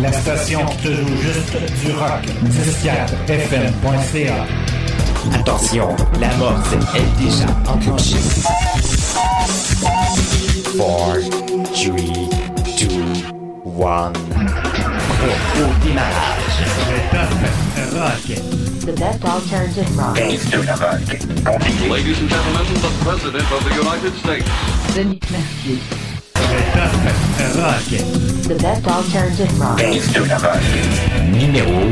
la station qui joue juste du rock. 104fm.ca. Attention, la morse est déjà enclenchée. 4, 3, 2, 1. Au démarrage. Le top rock. The best alternative rock. Dance to the rock. Ladies and gentlemen, the President of the United States. Denis Mercier. Rock. The best alternative rock. Base to the rock. Numéro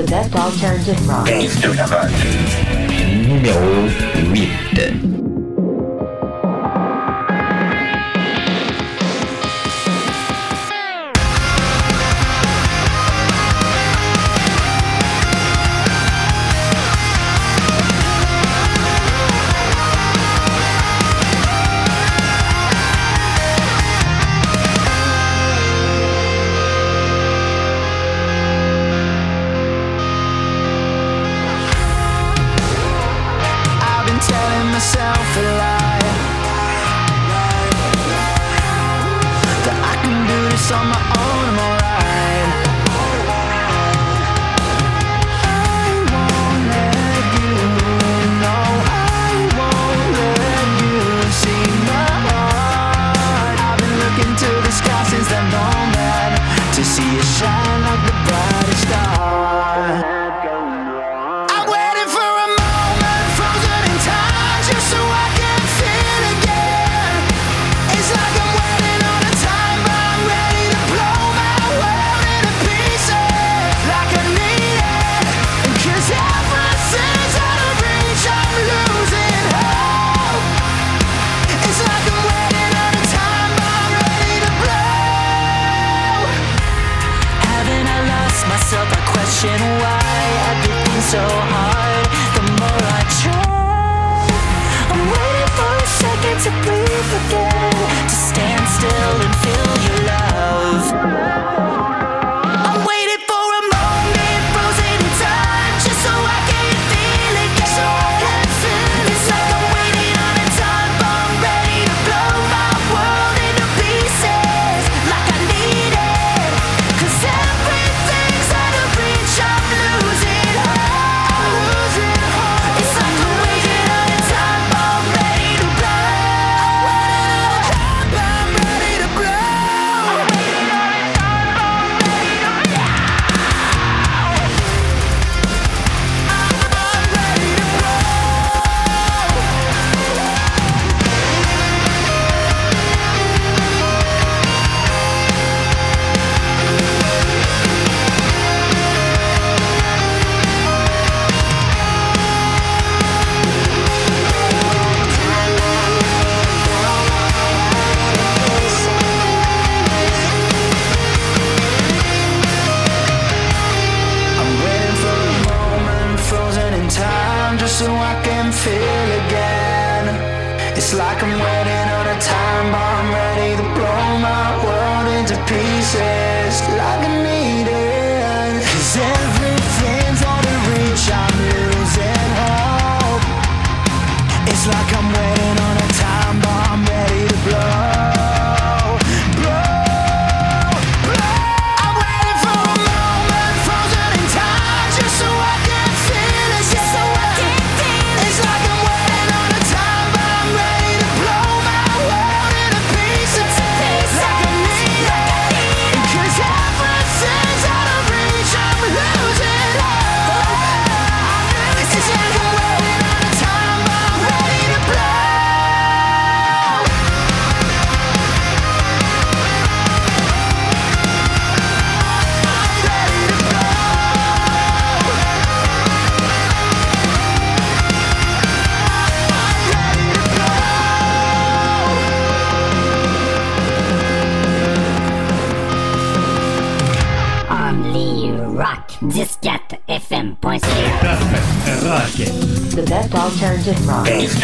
the best alternative rock. Numéro 8. so hard. Music Rock. Dance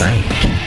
Insight.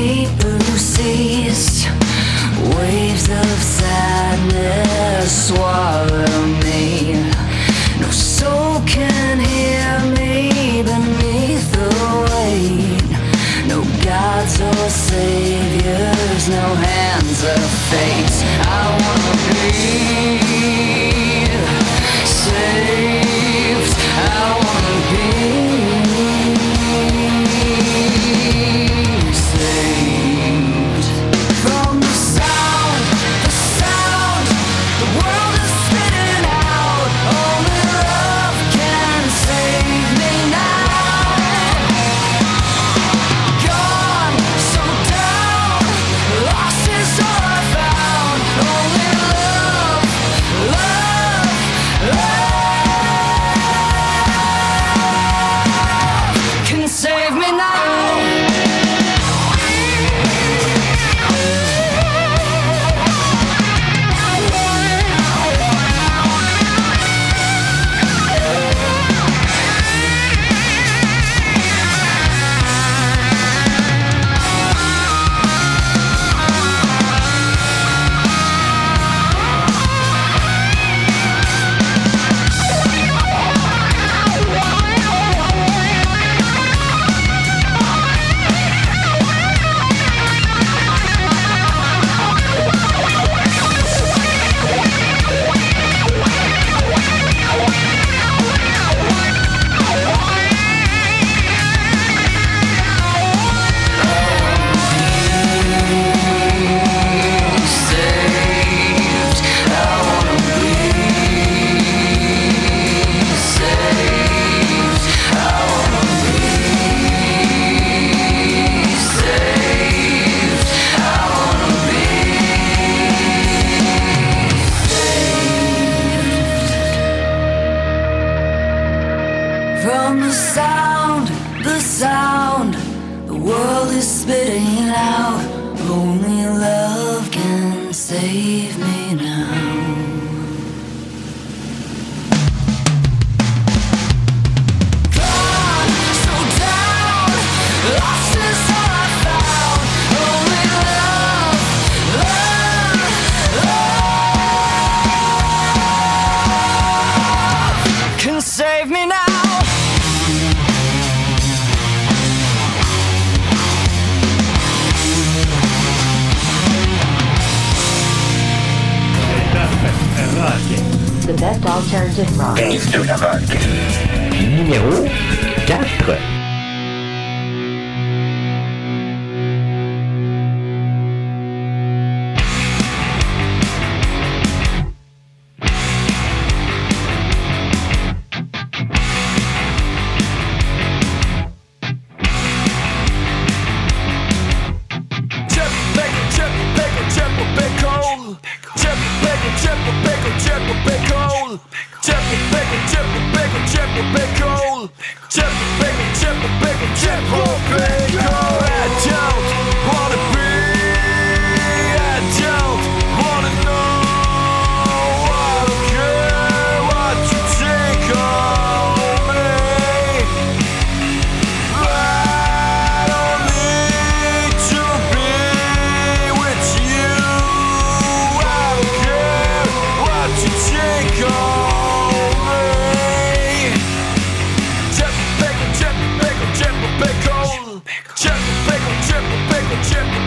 In The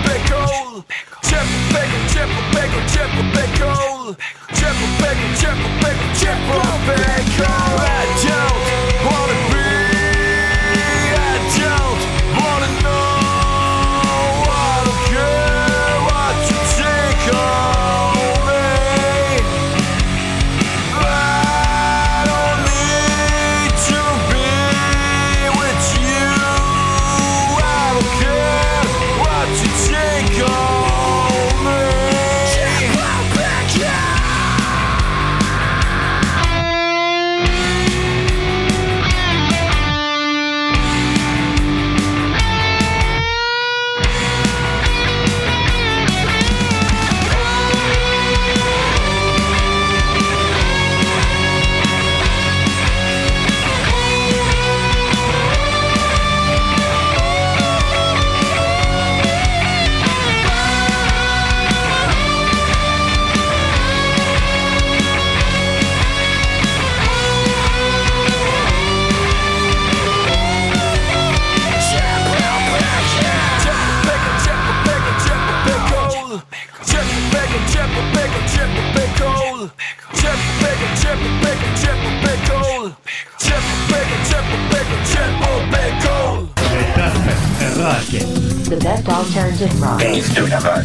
de rock. De la rock.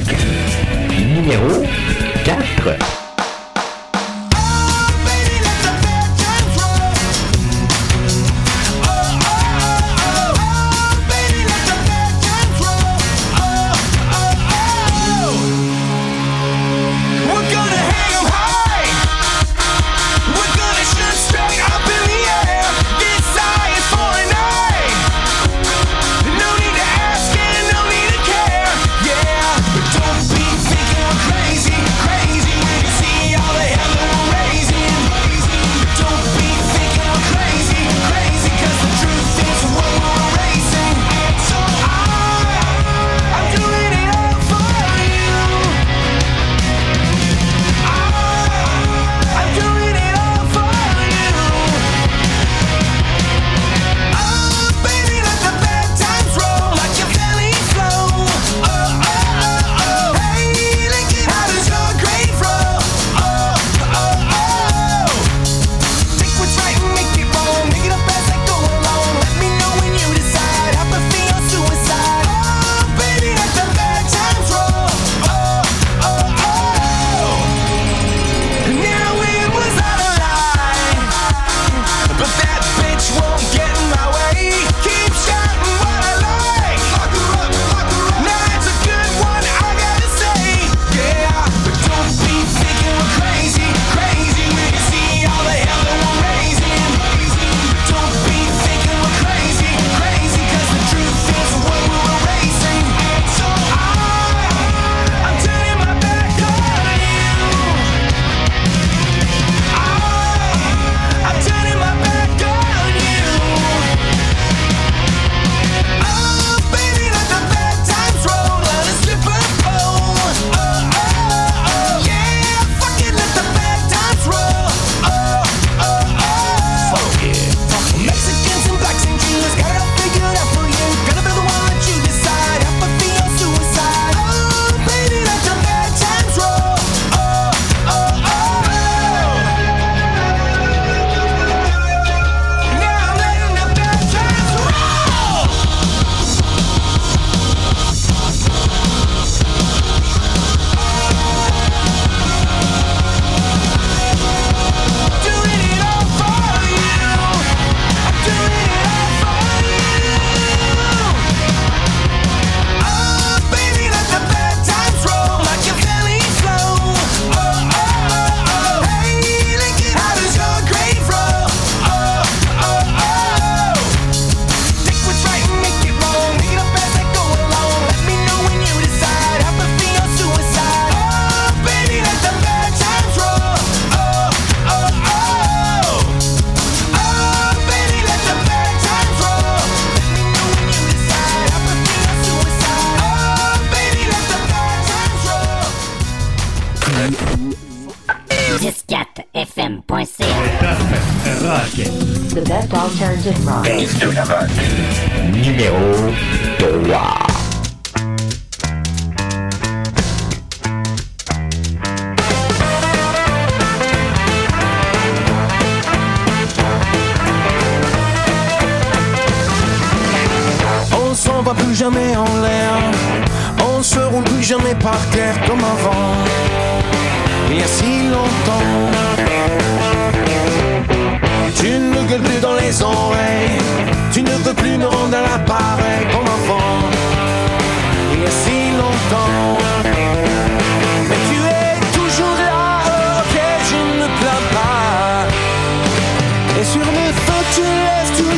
Numéro 4.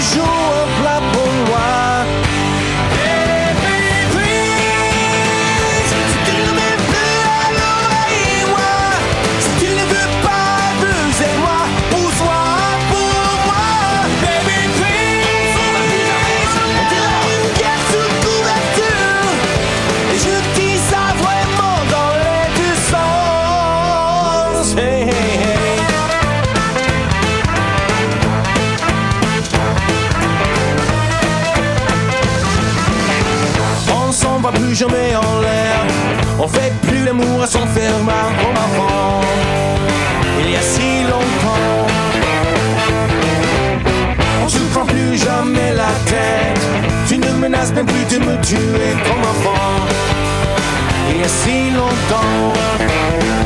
Laisses ferment comme avant. Il y a si longtemps. On se prend plus jamais la tête. Tu ne menaces même plus de me tuer comme avant. Il y a si longtemps.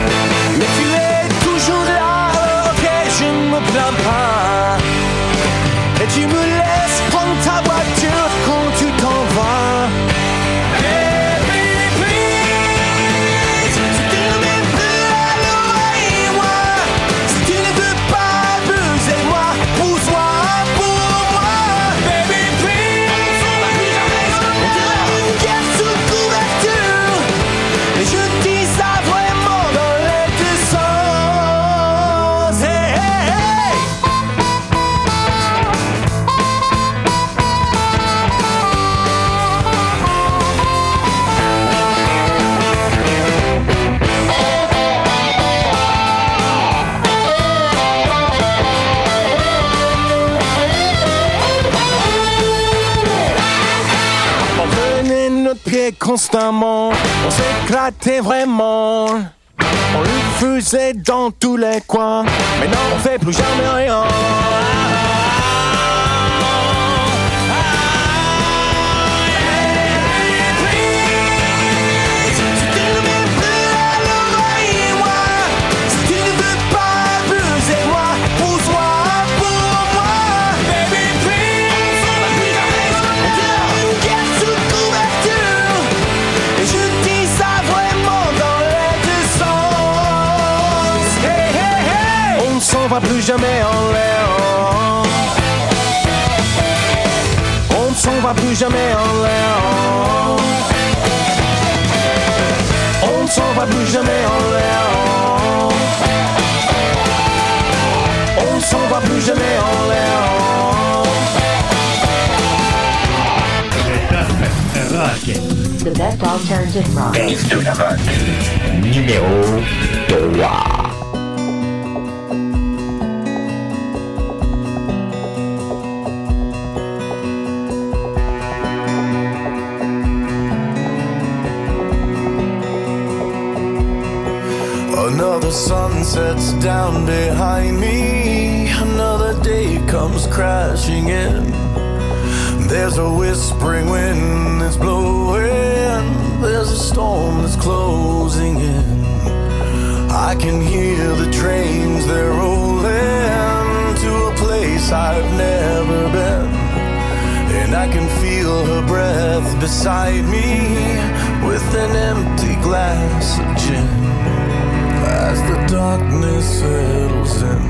On s'éclatait vraiment. On le faisait dans tous les coins, mais non, on fait plus jamais rien. On ne s'en va plus jamais en l'air. On ne s'en va plus jamais en l'air. On ne s'en va plus jamais en l'air. On ne s'en va plus jamais en l'air. The best alternative rock. Numéro 3. Another sun sets down behind me. Another day comes crashing in. There's a whispering wind that's blowing. There's a storm that's closing in. I can hear the trains, they're rolling to a place I've never been. And I can feel her breath beside me with an empty glass of gin. As the darkness settles in,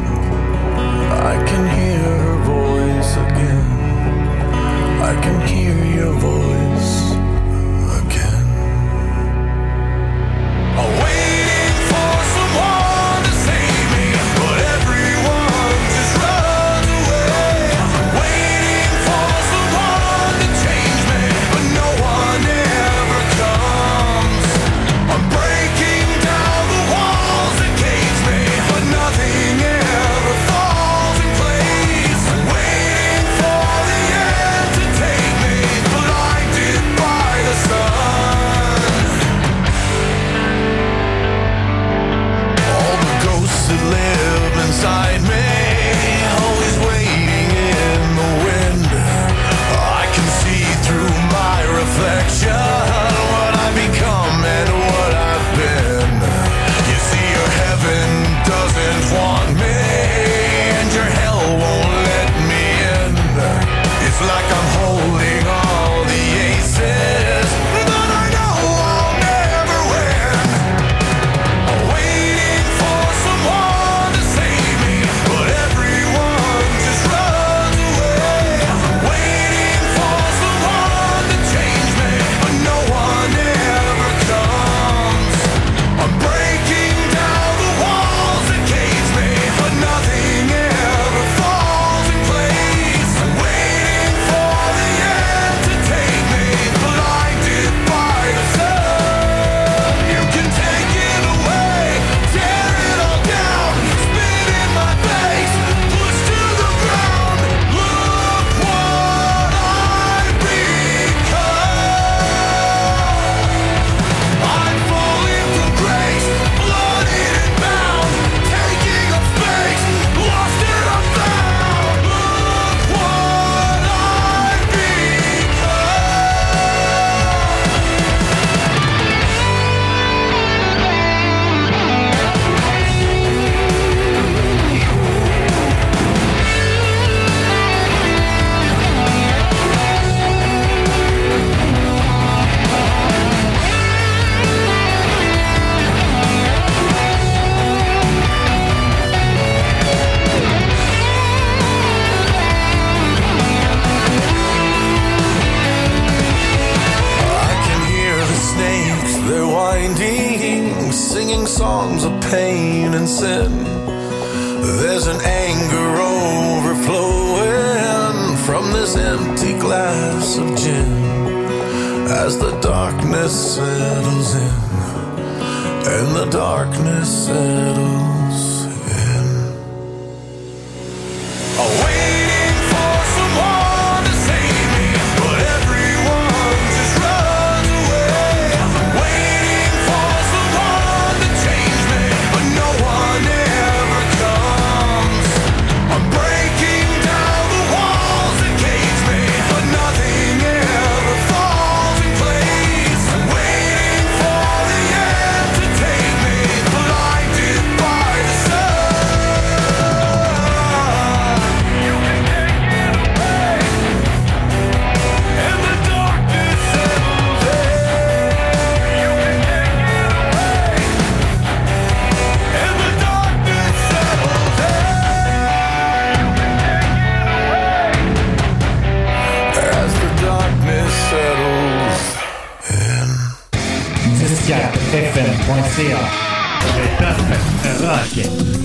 I can hear her voice again.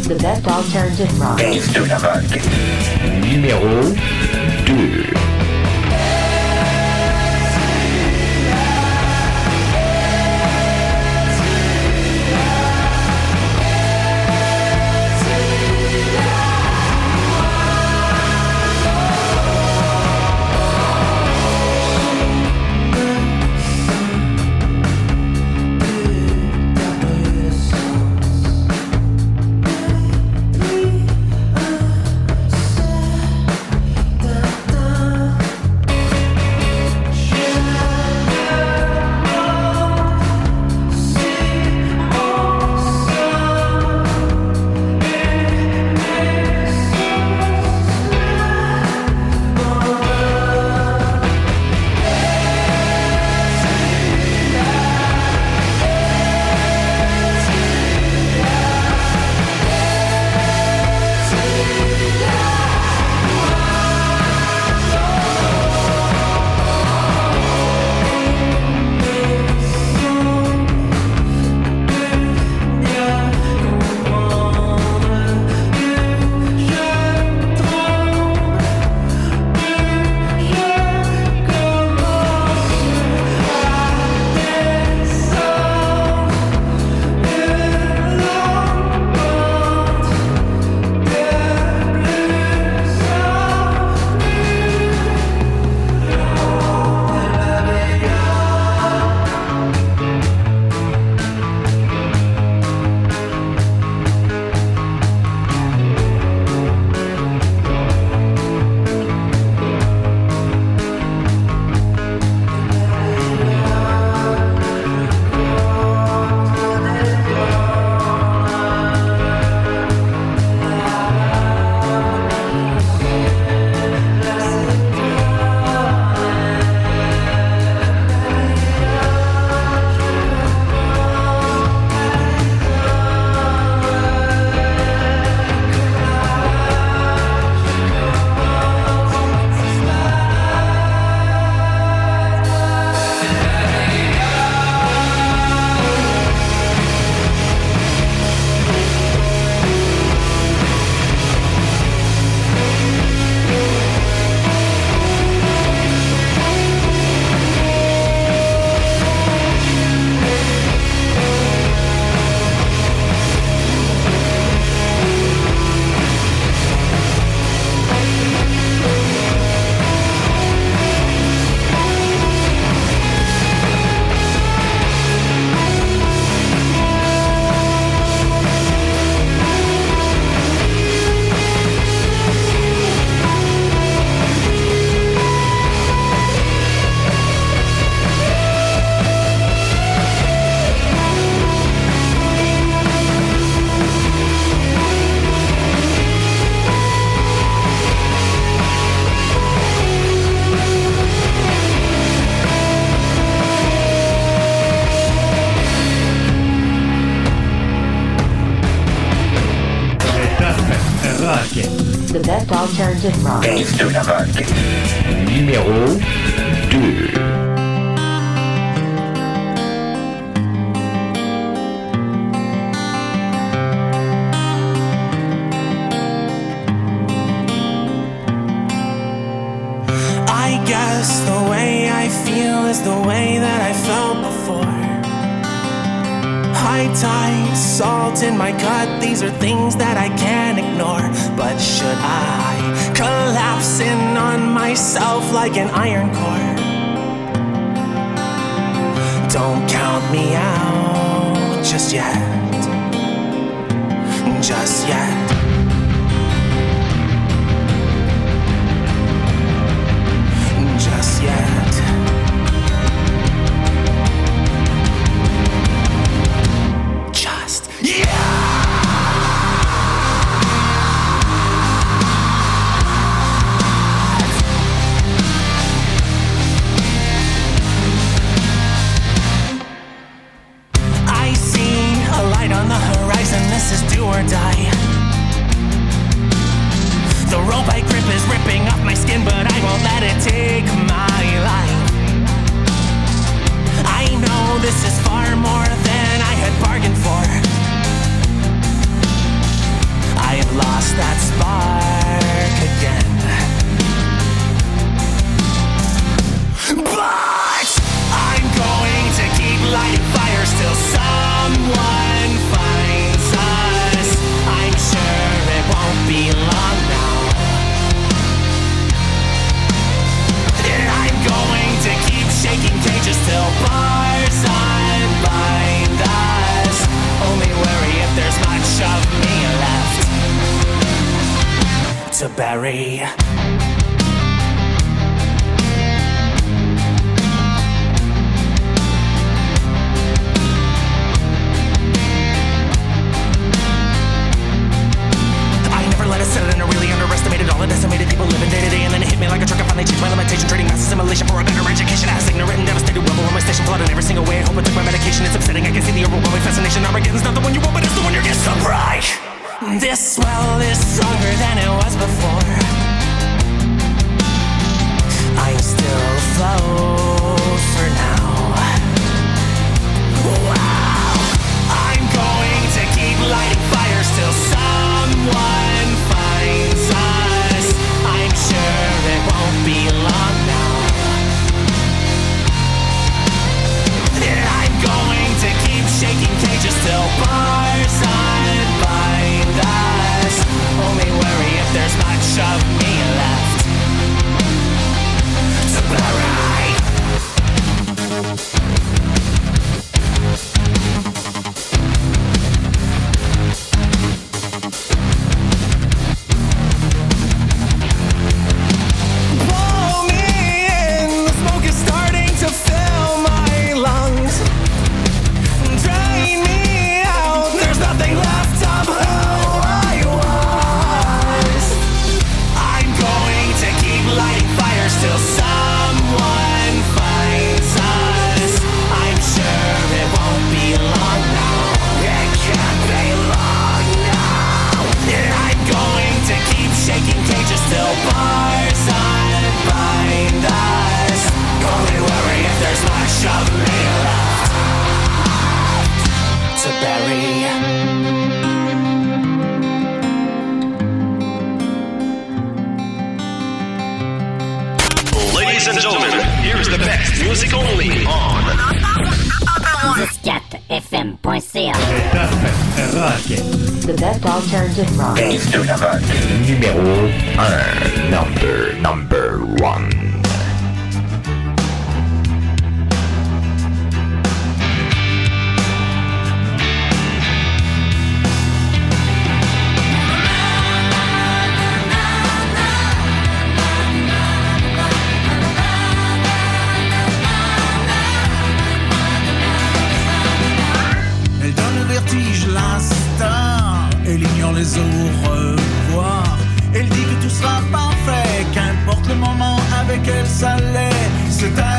The best alternative rock. Numéro 2. I guess the way I feel is the way that I felt before. High tide, salt in my cut. these are things that I can't ignore. But should I? collapsing on myself like an iron core. Don't count me out just yet, just yet. music only on disquette.fm.ca Rock. The best alternative rock. Numéro 1. Number, number 1. se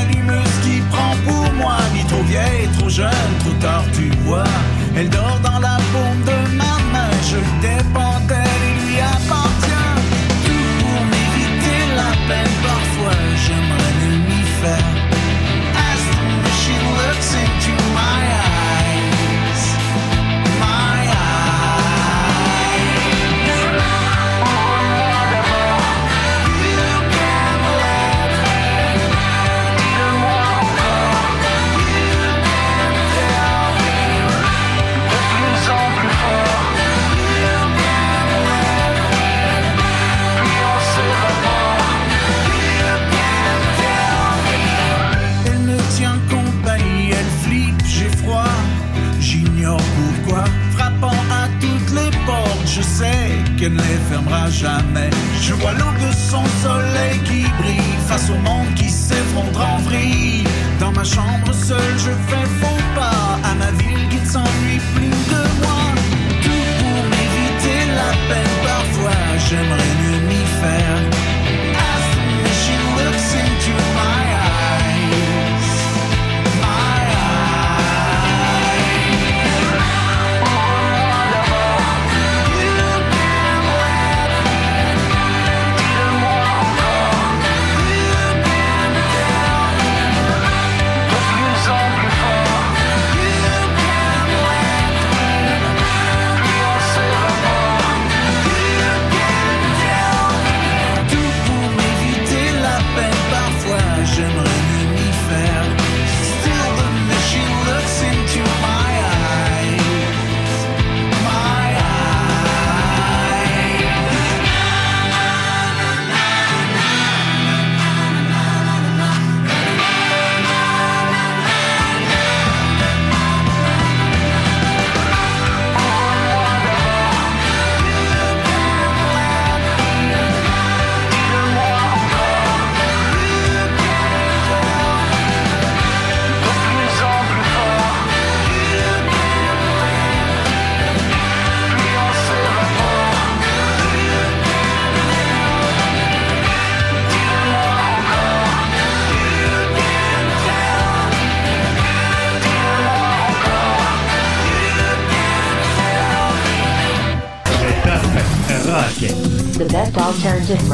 Numéro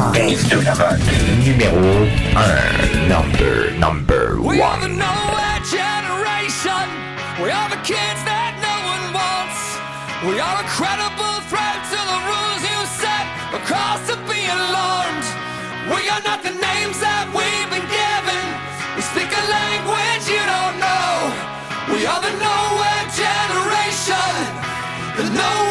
1. Number, number We are the 1. nowhere generation. We are the kids that no one wants. We are a credible threat to the rules you set. A cause to be alarmed. We are not the names that we've been given. We speak a language you don't know. We are the nowhere generation. The nowhere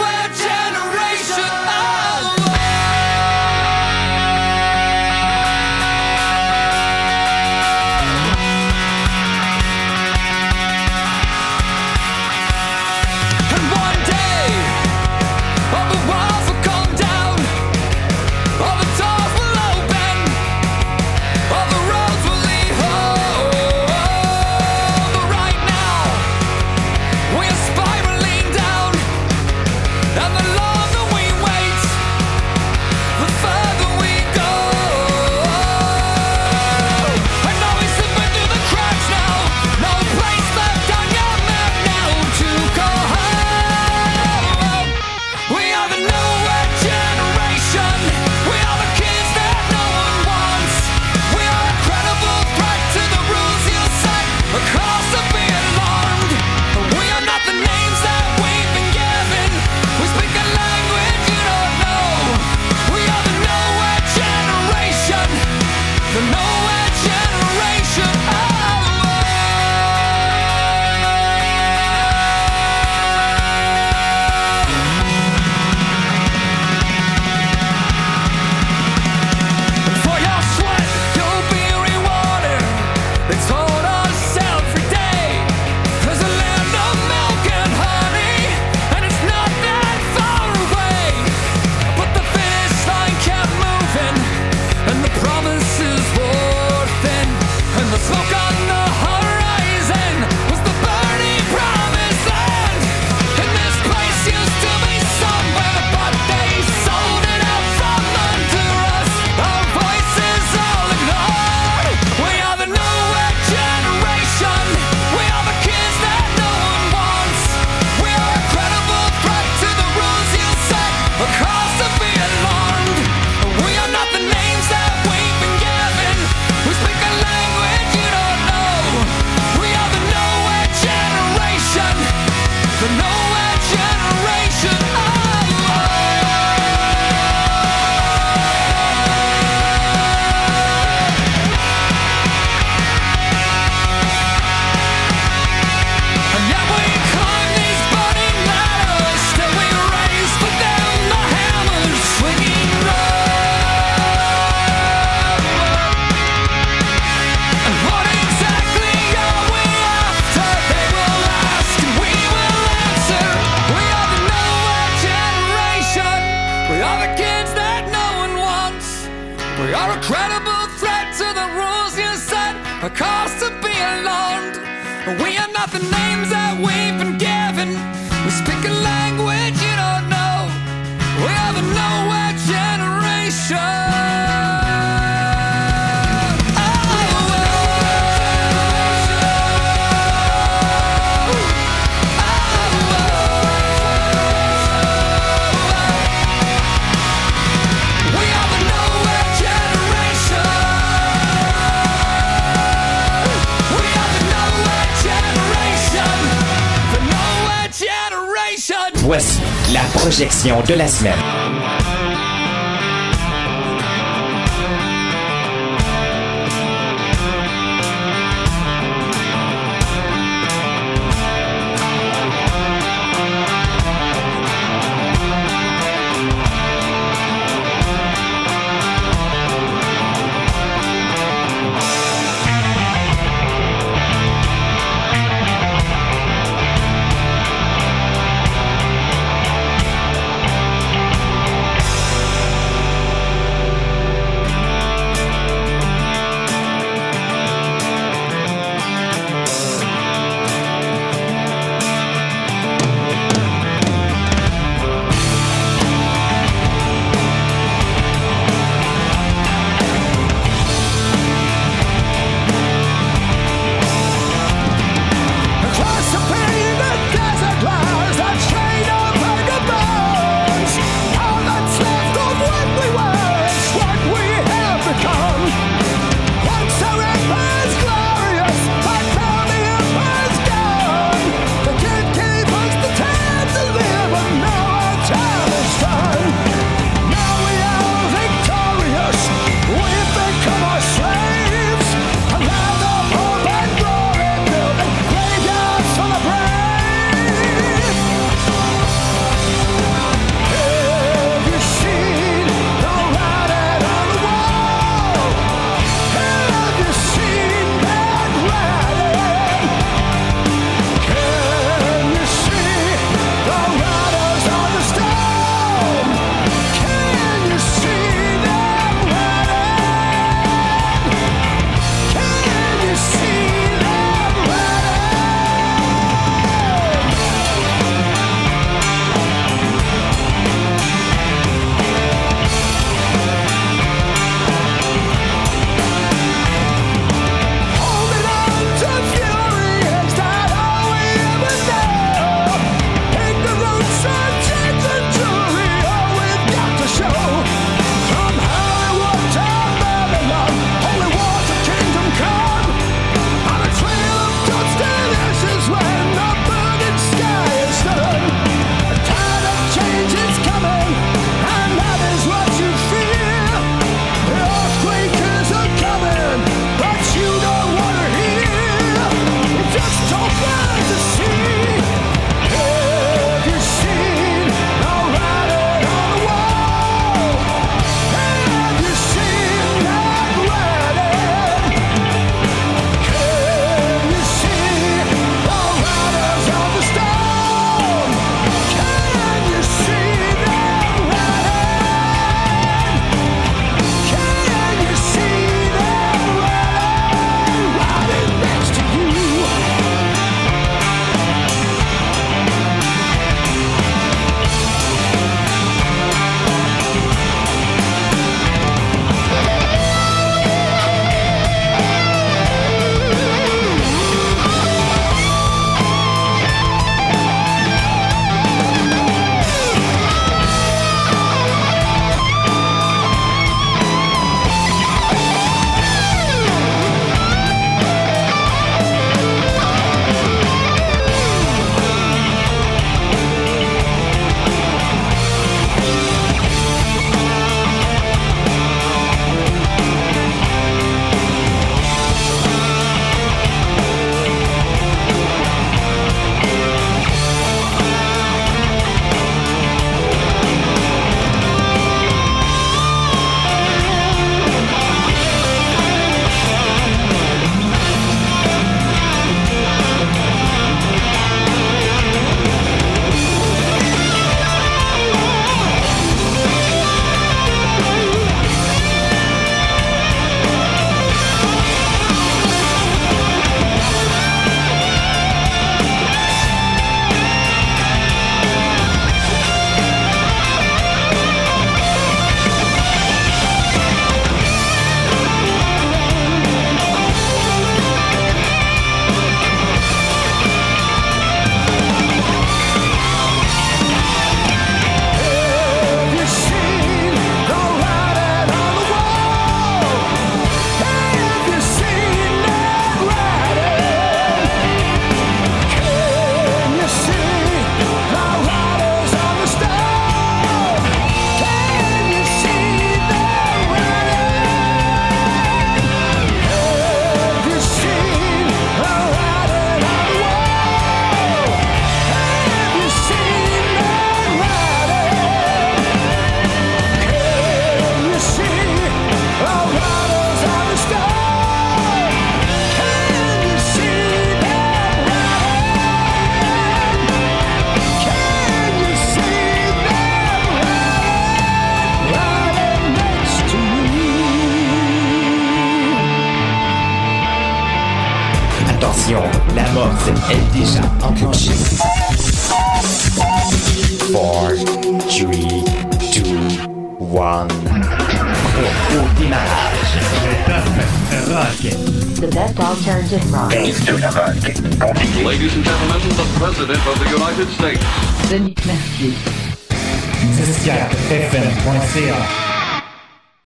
projection de la semaine.